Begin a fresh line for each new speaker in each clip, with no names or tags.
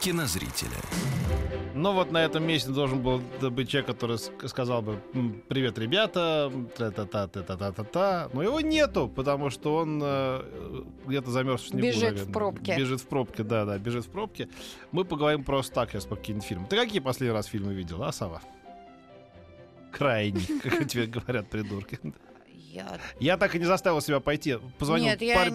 кинозрителя.
Ну вот на этом месте должен был быть человек, который ск- сказал бы «М, «Привет, ребята», та-та-та-та-та-та-та. Но его нету, потому что он э, где-то замерз в снегу,
Бежит в
наверное.
пробке.
Бежит в пробке, да-да, бежит в пробке. Мы поговорим просто так сейчас по каким фильмам. Ты какие последний раз фильмы видел, а, Сава? Крайний, как тебе говорят придурки.
Я...
Я так и не заставил себя пойти. Позвонил
Нет, я
паре,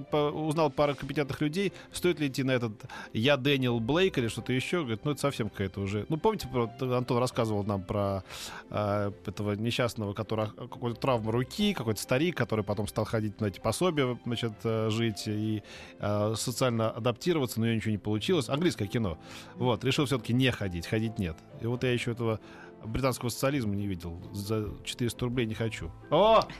по- узнал пару компетентных людей, стоит ли идти на этот «Я Дэниел Блейк» или что-то еще. Говорит, ну это совсем какая-то уже... Ну помните, Антон рассказывал нам про э, этого несчастного, который какой-то травма руки, какой-то старик, который потом стал ходить на эти пособия, значит, э, жить и э, социально адаптироваться, но у него ничего не получилось. Английское кино. Вот, решил все-таки не ходить, ходить нет. И вот я еще этого британского социализма не видел. За 400 рублей не хочу. О!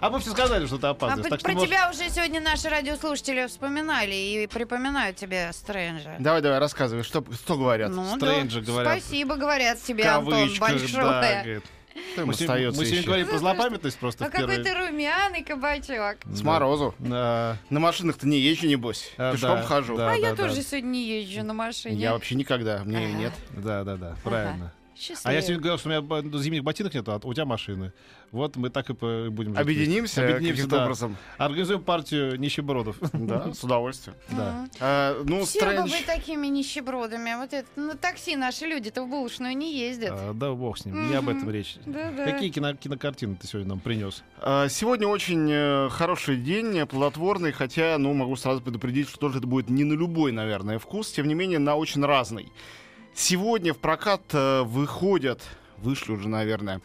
А мы все сказали, что ты
А
опаздываешь.
про
так что
про
можешь-
тебя уже сегодня наши радиослушатели вспоминали и припоминают тебе Стрэнджа.
Давай, давай, рассказывай, что, что говорят.
Ну
Стрэнджа
да.
говорят.
Спасибо, говорят тебе, Антон, большое.
да, говорит.
Что
Мы сегодня,
остается
мы сегодня говорим про злопамятность просто
А
в
какой
первый...
ты румяный кабачок.
С морозу.
Да,
На машинах-то не езжу, небось.
А,
Пешком
да,
хожу.
да.
а я тоже сегодня не езжу на машине.
Я вообще никогда, мне
Ага.
нет.
да, да, да, правильно.
Счастливо.
А я сегодня говорил, что у меня б- зимних ботинок нет, а у тебя машины. Вот мы так и будем жить.
Объединимся,
Объединимся,
каким-то
да.
образом.
Организуем партию нищебродов.
Да, с удовольствием.
Да.
А, ну,
Все бы
Стрэндж...
вы такими нищебродами. Вот это, на такси наши люди-то в булочную не ездят.
А, Да, бог с ним, не об этом речь.
Да-да.
Какие кино- кинокартины ты сегодня нам принес?
А, Сегодня очень э, хороший день, э, плодотворный, хотя, ну, могу сразу предупредить, что тоже это будет не на любой, наверное, вкус, тем не менее, на очень разный. Сегодня в прокат э, выходят, вышли уже, наверное,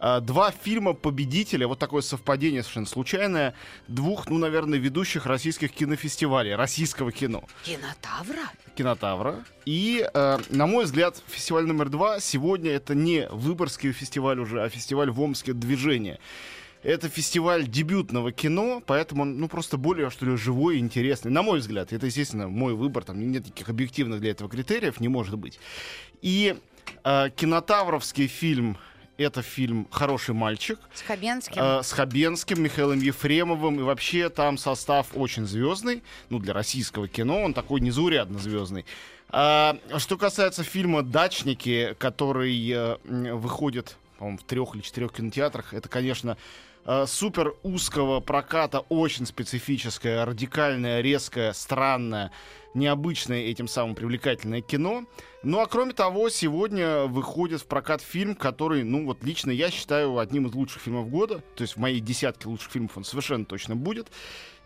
э, два фильма победителя, вот такое совпадение совершенно случайное, двух, ну, наверное, ведущих российских кинофестивалей, российского кино.
Кинотавра?
Кинотавра. И, э, на мой взгляд, фестиваль номер два сегодня это не Выборгский фестиваль уже, а фестиваль в Омске «Движение». Это фестиваль дебютного кино, поэтому он, ну, просто более, что ли, живой и интересный. На мой взгляд, это, естественно, мой выбор, там нет никаких объективных для этого критериев, не может быть. И э, кинотавровский фильм — это фильм «Хороший мальчик»,
С Хабенским?
э, с Хабенским, Михаилом Ефремовым. И вообще там состав очень звездный. Ну, для российского кино он такой незаурядно звездный. А, что касается фильма «Дачники», который э, выходит, по-моему, в трех или четырех кинотеатрах, это, конечно, э, супер узкого проката, очень специфическое, радикальное, резкое, странное, необычное этим самым привлекательное кино. Ну а кроме того, сегодня выходит в прокат фильм, который, ну вот лично я считаю одним из лучших фильмов года. То есть в моей десятке лучших фильмов он совершенно точно будет.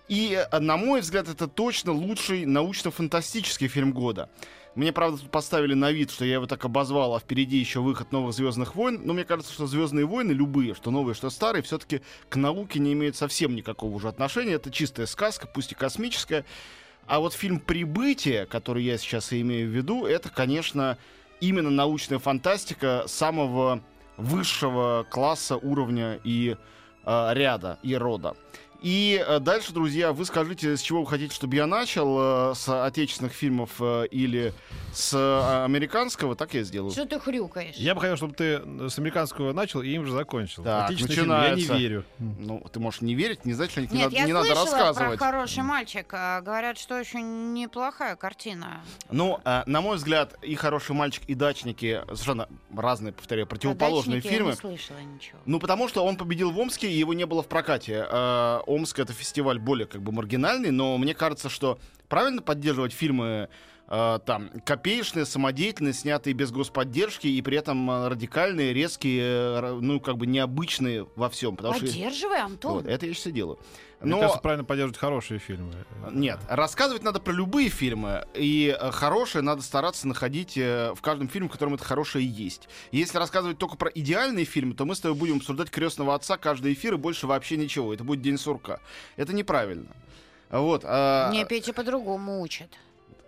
И, э, на мой взгляд, это точно лучший научно-фантастический фильм года. Мне, правда, тут поставили на вид, что я его так обозвал, а впереди еще выход новых Звездных войн. Но мне кажется, что Звездные войны, любые, что новые, что старые, все-таки к науке не имеют совсем никакого уже отношения. Это чистая сказка, пусть и космическая. А вот фильм «Прибытие», который я сейчас и имею в виду, это, конечно, именно научная фантастика самого высшего класса, уровня и э, ряда, и рода. И э, дальше, друзья, вы скажите, с чего вы хотите, чтобы я начал, э, с отечественных фильмов э, или с американского, так я сделаю.
Что ты хрюкаешь?
Я бы хотел, чтобы ты с американского начал и им же закончил.
Так,
Отличный фильм, я не
начинается.
верю.
Ну, ты можешь не верить, не значит, что не,
Нет,
надо,
я
не надо
слышала
рассказывать.
про хороший мальчик. а, Говорят, что очень неплохая картина.
Ну, на мой взгляд, и «Хороший мальчик», и «Дачники» совершенно разные, повторяю, противоположные
«Дачники»
фильмы.
Я не слышала ничего.
Ну, потому что он победил в Омске, и его не было в прокате. Омск — это фестиваль более как бы маргинальный, но мне кажется, что правильно поддерживать фильмы э, там копеечные, самодеятельные, снятые без господдержки и при этом э, радикальные, резкие, э, ну, как бы необычные во всем. Потому что...
Поддерживай, Антон.
Вот, это я сейчас и делаю.
Мне
Но...
кажется, правильно поддерживать хорошие фильмы.
Нет, рассказывать надо про любые фильмы, и хорошее надо стараться находить в каждом фильме, в котором это хорошее есть. Если рассказывать только про идеальные фильмы, то мы с тобой будем обсуждать крестного отца каждый эфир и больше вообще ничего. Это будет день сурка. Это неправильно. Вот. а,
Мне Петя по-другому учит.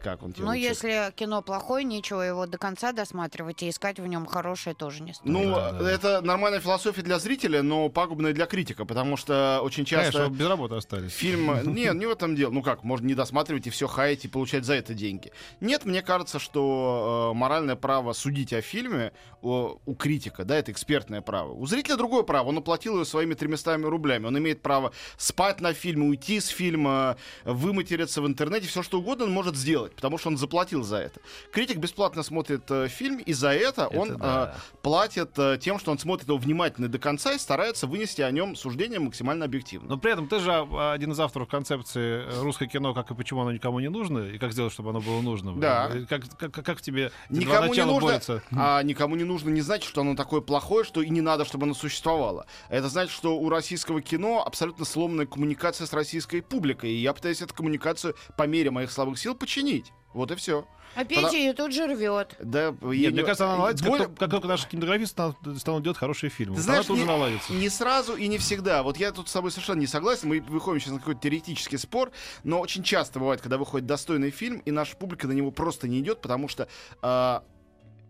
Как он тебе
Ну,
лучше?
если кино плохое, нечего его до конца досматривать и искать в нем хорошее тоже не стоит.
Ну,
Да, да.
это нормальная философия для зрителя, но пагубная для критика, потому что очень часто...
Конечно, без работы остались.
Фильм... Нет, не в этом дело. Ну как, можно не досматривать и все хаять и получать за это деньги. Нет, мне кажется, что э, моральное право судить о фильме о- у критика, да, это экспертное право. У зрителя другое право. Он оплатил его своими 300 рублями. Он имеет право спать на фильме, уйти с фильма, выматериться в интернете, все что угодно он может сделать, потому что он заплатил за это. Критик бесплатно смотрит э, фильм, и за это,
Это
он
да.
э, платит э, тем, что он смотрит его внимательно до конца и старается вынести о нем суждение максимально объективно.
Но при этом ты же а, один из авторов концепции э, русское кино, как и почему оно никому не нужно, и как сделать, чтобы оно было нужным.
Да.
Э, Как, как, как, в тебе
Никому не нужно,
борются?
а никому не нужно не значит, что оно такое плохое, что и не надо, чтобы оно существовало. Это значит, что у российского кино абсолютно сломанная коммуникация с российской публикой, и я пытаюсь эту коммуникацию по мере моих слабых сил починить. Вот и все.
А Петя ее тут же рвет.
Да,
Нет, мне
не-
кажется, она наладится, как,
Более-
только- как только наши кинематографисты станут, делать хорошие фильмы.
Ты знаешь,
она тут же
не,
наладится.
не сразу и не всегда. Вот я тут с тобой совершенно не согласен. Мы выходим сейчас на какой-то теоретический спор, но очень часто бывает, когда выходит достойный фильм, и наша публика на него просто не идет, потому что а,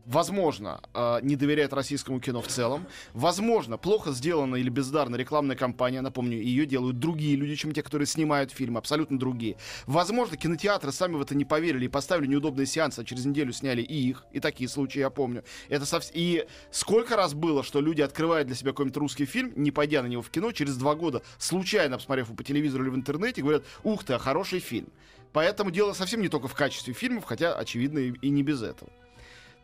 Возможно, а, не доверяет российскому кино в целом. Возможно, плохо сделана или бездарна рекламная кампания. Напомню, ее делают другие люди, чем те, которые снимают фильмы, абсолютно другие. Возможно, кинотеатры сами в это не поверили и поставили неудобные сеансы, а через неделю сняли и их. И такие случаи я помню. Это совс- И сколько раз было, что люди открывают для себя какой-нибудь русский фильм, не пойдя на него в кино, через два года, случайно посмотрев его по телевизору или в интернете, говорят, ух ты, а хороший фильм. Поэтому дело совсем не только в качестве фильмов, хотя, очевидно, и не без этого.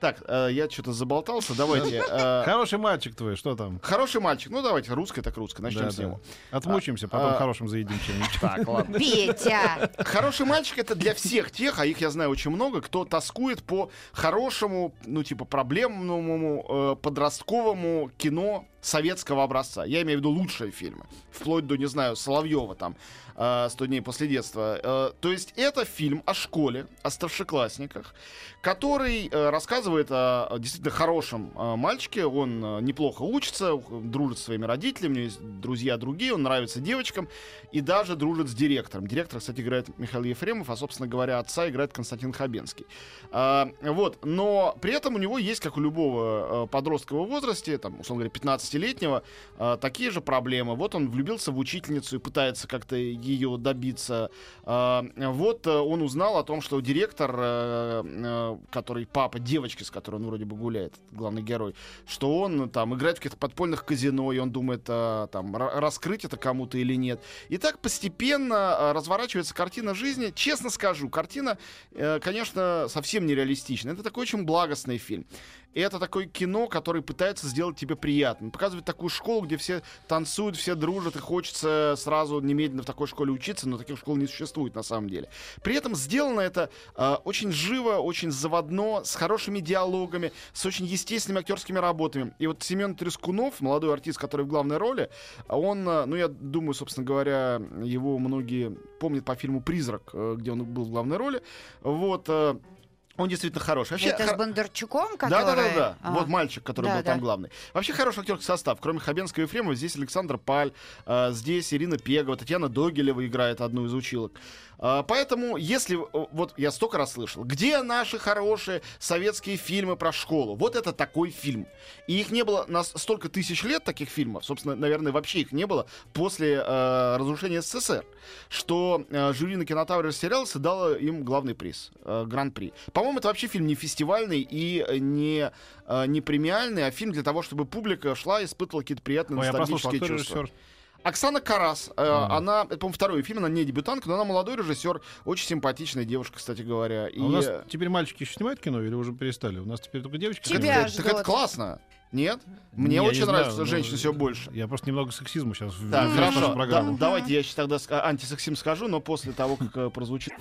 Так, э, я что-то заболтался, давайте. э,
Хороший мальчик твой, что там?
Хороший мальчик, ну давайте, русское так русское, начнем
Да,
с
да.
него.
Отмучимся, потом
а-
хорошим заедим чем-нибудь.
Так, ладно.
Петя!
Хороший мальчик это для всех тех, а их я знаю очень много, кто тоскует по хорошему, ну типа проблемному э, подростковому кино советского образца. Я имею в виду лучшие фильмы, вплоть до, не знаю, Соловьева там э, «100 дней после детства». Э, то есть это фильм о школе, о старшеклассниках, который э, рассказывает о, действительно хорошем мальчике. Он неплохо учится, дружит со своими родителями, у него есть друзья другие, он нравится девочкам и даже дружит с директором. Директор, кстати, играет Михаил Ефремов, а, собственно говоря, отца играет Константин Хабенский. Вот, но при этом у него есть, как у любого подростка в его возрасте, там, условно говоря, 15-летнего, э, такие же проблемы. Вот он влюбился в учительницу и пытается как-то ее добиться. А, вот э, он узнал о том, что директор, э, э, который папа девочки, с которой он вроде бы гуляет, главный герой, что он там играет в каких-то подпольных казино, и он думает, а, там, ра- раскрыть это кому-то или нет. И так постепенно а, разворачивается картина жизни. Честно скажу, картина, э, конечно, совсем нереалистичная. Это такой очень благостный фильм. И это такое кино, которое пытается сделать тебе приятно. Показывает такую школу, где все танцуют, все дружат, и хочется сразу немедленно в такой школе учиться, но таких школ не существует на самом деле. При этом сделано это э, очень живо, очень заводно, с хорошими диалогами, с очень естественными актерскими работами. И вот Семен Трескунов, молодой артист, который в главной роли, он, э, ну я думаю, собственно говоря, его многие помнят по фильму «Призрак», э, где он был в главной роли. Вот, э, он действительно хороший. Вообще,
Это с Бондарчуком, который...
да, да, да, да.
А.
Вот мальчик, который
Да,
был там
да.
главный. Вообще хороший актерский состав. Кроме Хабенского и Ефремова, здесь Александр Паль, э, здесь Ирина Пегова, Татьяна Догилева играет одну из училок. А, Поэтому, если... Вот я столько раз слышал. Где наши хорошие советские фильмы про школу? Вот это такой фильм. И их не было на с- столько тысяч лет, таких фильмов. Собственно, наверное, вообще их не было после э, разрушения СССР. Что э, жюри на кинотавре растерялось и дало им главный приз. э, Гран-при. По-моему, это вообще фильм не фестивальный и э, не, э, не премиальный, а фильм для того, чтобы публика шла и испытывала какие-то приятные
Ой, послушал,
ностальгические
кто
чувства.
режиссер?
Оксана Карас, э,
Ага.
она, это, по-моему, второй фильм, она не дебютантка, но она молодой режиссер, очень симпатичная девушка, кстати говоря. И
А у нас теперь мальчики еще снимают кино или уже перестали? У нас теперь только девочки
Тебя
так, так это классно. Нет? Мне
Я не
очень
знаю,
нравится
ну,
женщин все больше.
Я просто немного сексизма сейчас в
Так,
в
хорошо. да-
программу.
давайте я сейчас тогда антисексизм скажу, но после того, как э, прозвучит.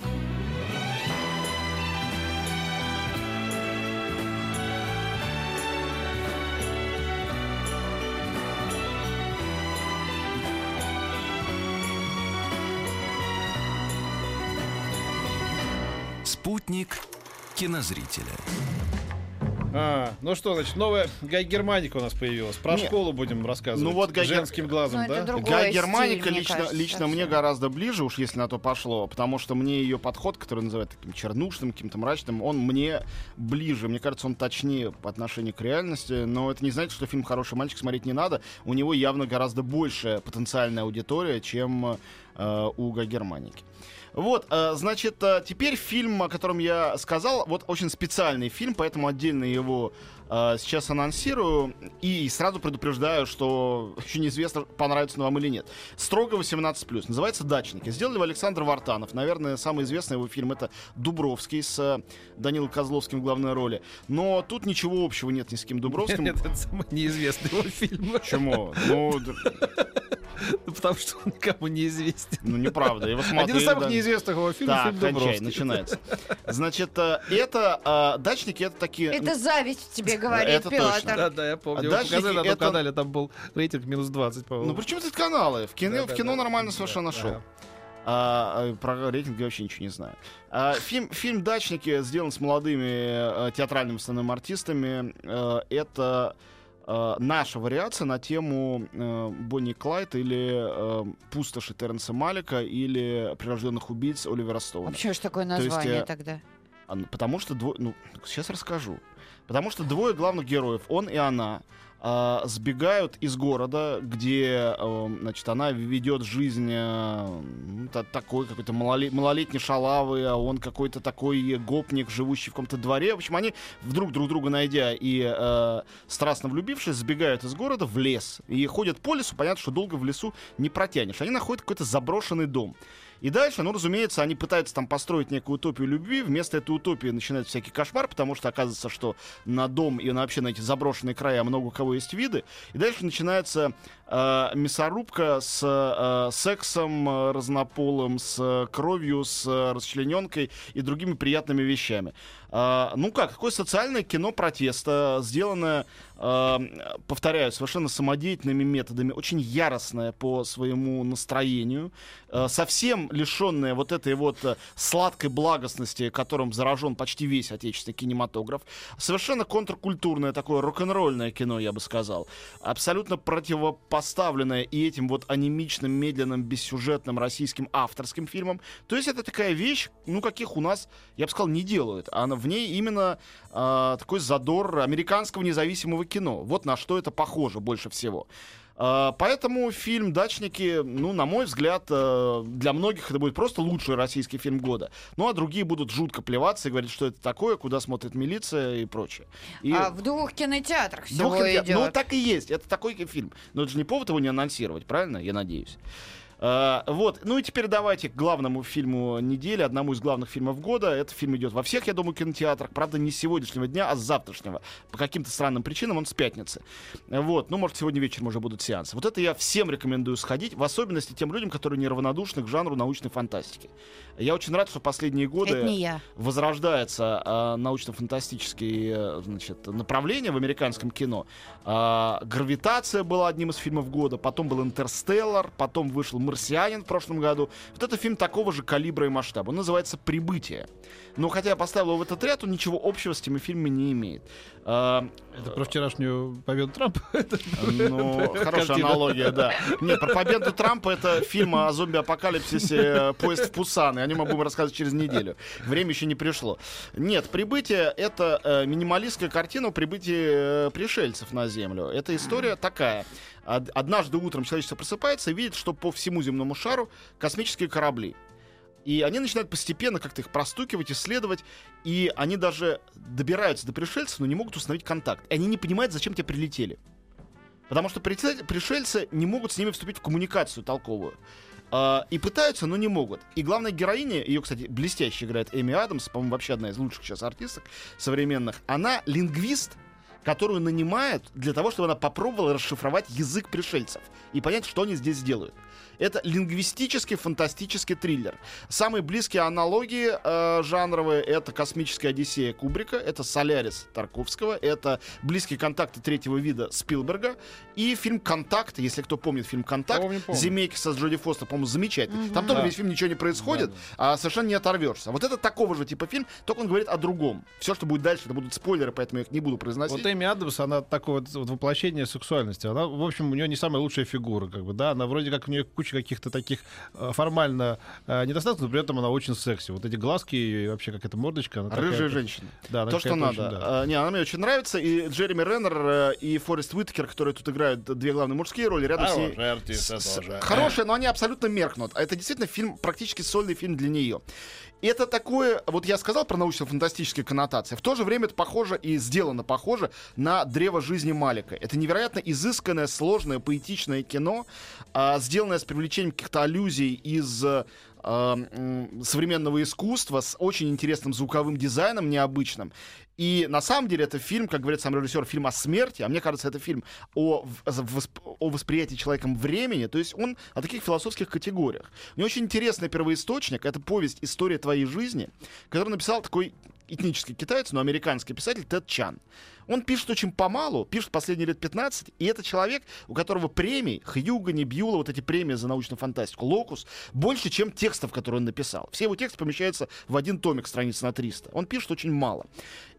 Спутник кинозрителя.
А, ну что, значит, новая Гай Германика у нас появилась. Про
Не.
школу будем рассказывать.
Ну вот Гай
Женским глазом,
Ну,
да?
Гай Германика
стиль, мне
лично,
кажется,
лично мне гораздо ближе, уж если на то пошло, потому что мне ее подход, который называют таким чернушным, каким-то мрачным, он мне ближе. Мне кажется, он точнее по отношению к реальности, но это не значит, что фильм «Хороший мальчик» смотреть не надо. У него явно гораздо большая потенциальная аудитория, чем э, у Гай Германики. Вот, э, значит, э, теперь фильм, о котором я сказал, вот очень специальный фильм, поэтому отдельно его э, сейчас анонсирую и сразу предупреждаю, что еще неизвестно, понравится он вам или нет. Строго 18+. Называется «Дачники». Сделали его Александр Вартанов. Наверное, самый известный его фильм это «Дубровский» с Данилом Козловским в главной роли. Но тут ничего общего нет ни с кем Дубровским.
Нет, это самый неизвестный его фильм.
Почему? Ну,
Потому что он никому не известен.
ну, неправда. Его
Один из
смотрели,
самых
да.
неизвестных его фильмов
Так,
фильм
кончай, начинается. Значит, э, это э, дачники, это такие.
Это зависть тебе говорит,
Это точно.
Петр.
Да, да, я помню.
Дачники
показали на одном
это-
канале, там был рейтинг минус 20, по-моему.
Ну, причем тут каналы? В кино,
Да,
в кино
да.
нормально
Да,
совершенно
да.
шел. А, а, про рейтинг я вообще ничего не знаю. А, фильм, фильм «Дачники» сделан с молодыми э, театральными в основном артистами. Э, это э, наша вариация на тему э, Бонни Клайд или э, «Пустоши» Терренса Малика или «Прирожденных убийц» Оливера Стоуна.
Вообще, что такое
есть,
название
э,
тогда?
А, ну, Потому что двое... Ну, сейчас расскажу. Потому что двое главных героев, он и она, а, сбегают из города, где, э, значит, она ведет жизнь э, ну, та- такой какой-то малоле- малолетний шалавый, а он какой-то такой гопник, живущий в каком-то дворе. В общем, они вдруг друг друга найдя и э, страстно влюбившись, сбегают из города в лес и ходят по лесу. Понятно, что долго в лесу не протянешь. Они находят какой-то заброшенный дом. И дальше, ну, разумеется, они пытаются там построить некую утопию любви. Вместо этой утопии начинается всякий кошмар, потому что оказывается, что на дом и на вообще на эти заброшенные края много у кого есть виды. И дальше начинается э, мясорубка с э, сексом э, разнополым, с э, кровью, с э, расчлененкой и другими приятными вещами. А, ну как, какое социальное кино протеста, сделанное, э, повторяю, совершенно самодеятельными методами, очень яростное по своему настроению, э, совсем лишенное вот этой вот э, сладкой благостности, которым заражен почти весь отечественный кинематограф, совершенно контркультурное такое рок-н-ролльное кино, я бы сказал, абсолютно противопоставленное и этим вот анемичным, медленным, бессюжетным российским авторским фильмом. То есть это такая вещь, ну каких у нас, я бы сказал, не делают. Она в ней именно а, такой задор американского независимого кино. Вот на что это похоже больше всего. А, Поэтому фильм «Дачники», ну, на мой взгляд, э, для многих это будет просто лучший российский фильм года. Ну, а другие будут жутко плеваться и говорить, что это такое, куда смотрит милиция и прочее. И
А в двух кинотеатрах всего
двух
идет.
Ну, так и есть. Это такой фильм. Но это же не повод его не анонсировать, правильно? Я надеюсь. А, вот, ну и теперь давайте к главному фильму недели, одному из главных фильмов года. Этот фильм идет во всех, я думаю, кинотеатрах. Правда, не с сегодняшнего дня, а с завтрашнего. По каким-то странным причинам он с пятницы. Вот, ну, может, сегодня вечером уже будут сеансы. Вот это я всем рекомендую сходить, в особенности тем людям, которые неравнодушны к жанру научной фантастики. Я очень рад, что последние годы возрождается а, научно-фантастические э, значит, направления в американском кино. А, «Гравитация» была одним из фильмов года, потом был «Интерстеллар», потом вышел «Марсианин» в прошлом году. Вот это фильм такого же калибра и масштаба. Он называется «Прибытие». Но хотя я поставил его в этот ряд, он ничего общего с теми фильмами не имеет. А,
Это про вчерашнюю победу Трампа.
ну, хорошая аналогия, да. Нет, про победу Трампа это фильм о зомби-апокалипсисе э, «Поезд в Пусан», и о нем мы будем рассказывать через неделю. Время еще не пришло. Нет, «Прибытие» — это э, минималистская картина о прибытии э, пришельцев на Землю. Эта история такая. Од- Однажды утром человечество просыпается и видит, что по всему земному шару космические корабли. И они начинают постепенно как-то их простукивать, исследовать, и они даже добираются до пришельцев, но не могут установить контакт. И они не понимают, зачем те прилетели. Потому что пришельцы не могут с ними вступить в коммуникацию толковую. А, и пытаются, но не могут. И главная героиня, ее, кстати, блестяще играет Эми Адамс, по-моему, вообще одна из лучших сейчас артисток современных, она лингвист, которую нанимают для того, чтобы она попробовала расшифровать язык пришельцев и понять, что они здесь делают. Это лингвистический фантастический триллер. Самые близкие аналогии э, жанровые это «Космическая Одиссея» Кубрика, это «Солярис» Тарковского, это «Близкие контакты третьего вида» Спилберга и фильм «Контакт», если кто помнит фильм «Контакт»,
Помню, помню.
Земейки со Джоди Фостер, по-моему, замечательный. Там тоже
Да.
весь фильм ничего не происходит, а совершенно не оторвешься. Вот это такого же типа фильм, только он говорит о другом. Все, что будет дальше, это будут спойлеры, поэтому я их не буду произносить.
Вот Эми Адамс, она такое вот, вот воплощение сексуальности. Она, в общем, у нее не самая лучшая фигура, как бы, да. Она вроде как у нее куча каких-то таких э, формально э, недостатков, но при этом она очень секси. Вот эти глазки и вообще как эта мордочка. Она
Рыжая
такая-
женщина.
Да, она
То, что надо.
очень, да.
А, не, она мне очень нравится. И Джереми Реннер э, и Форест Уиткер, которые тут играют две главные мужские роли, рядом с ней. с- Хорошие, но они абсолютно меркнут. А это действительно фильм, практически сольный фильм для нее. И это такое, вот я сказал про научно-фантастические коннотации, в то же время это похоже и сделано похоже на «Древо жизни Малика». Это невероятно изысканное, сложное, поэтичное кино, а, сделанное с привлечением каких-то аллюзий из э, современного искусства с очень интересным звуковым дизайном необычным. И на самом деле это фильм, как говорит сам режиссер, фильм о смерти, а мне кажется, это фильм о, о восприятии человеком времени, то есть он о таких философских категориях. Него очень интересный первоисточник, это повесть «История твоей жизни», которую написал такой этнический китаец, но американский писатель Тед Чан. Он пишет очень помалу, пишет последние лет 15, и это человек, у которого премий, Хьюгани, Бьюла, вот эти премии за научную фантастику, Локус, больше, чем текстов, которые он написал. Все его тексты помещаются в один томик страниц на 300. Он пишет очень мало.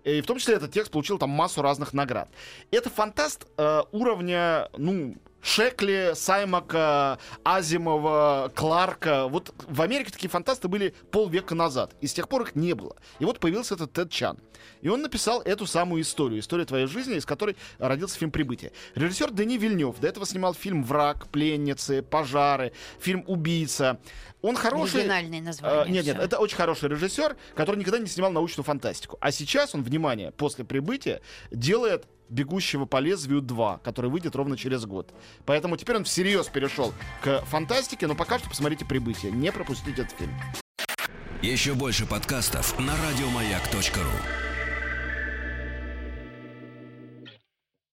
И в том числе этот текст получил там массу разных наград. Это фантаст э, уровня, ну, Шекли, Саймака, Азимова, Кларка. Вот в Америке такие фантасты были полвека назад. И с тех пор их не было. И вот появился этот Тед Чан. И он написал эту самую историю. Историю твоей жизни, из которой родился фильм «Прибытие». Режиссер Дени Вильнев до этого снимал фильм «Враг», «Пленницы», «Пожары», фильм «Убийца». Он хороший...
Оригинальные названия.
А, нет, нет,
всё.
это очень хороший режиссер, который никогда не снимал научную фантастику. А сейчас он, внимание, после прибытия делает «Бегущего по лезвию 2», который выйдет ровно через год. Поэтому теперь он всерьез перешел к фантастике, но пока что посмотрите «Прибытие». Не пропустите этот фильм.
Еще больше подкастов на радиомаяк.ру.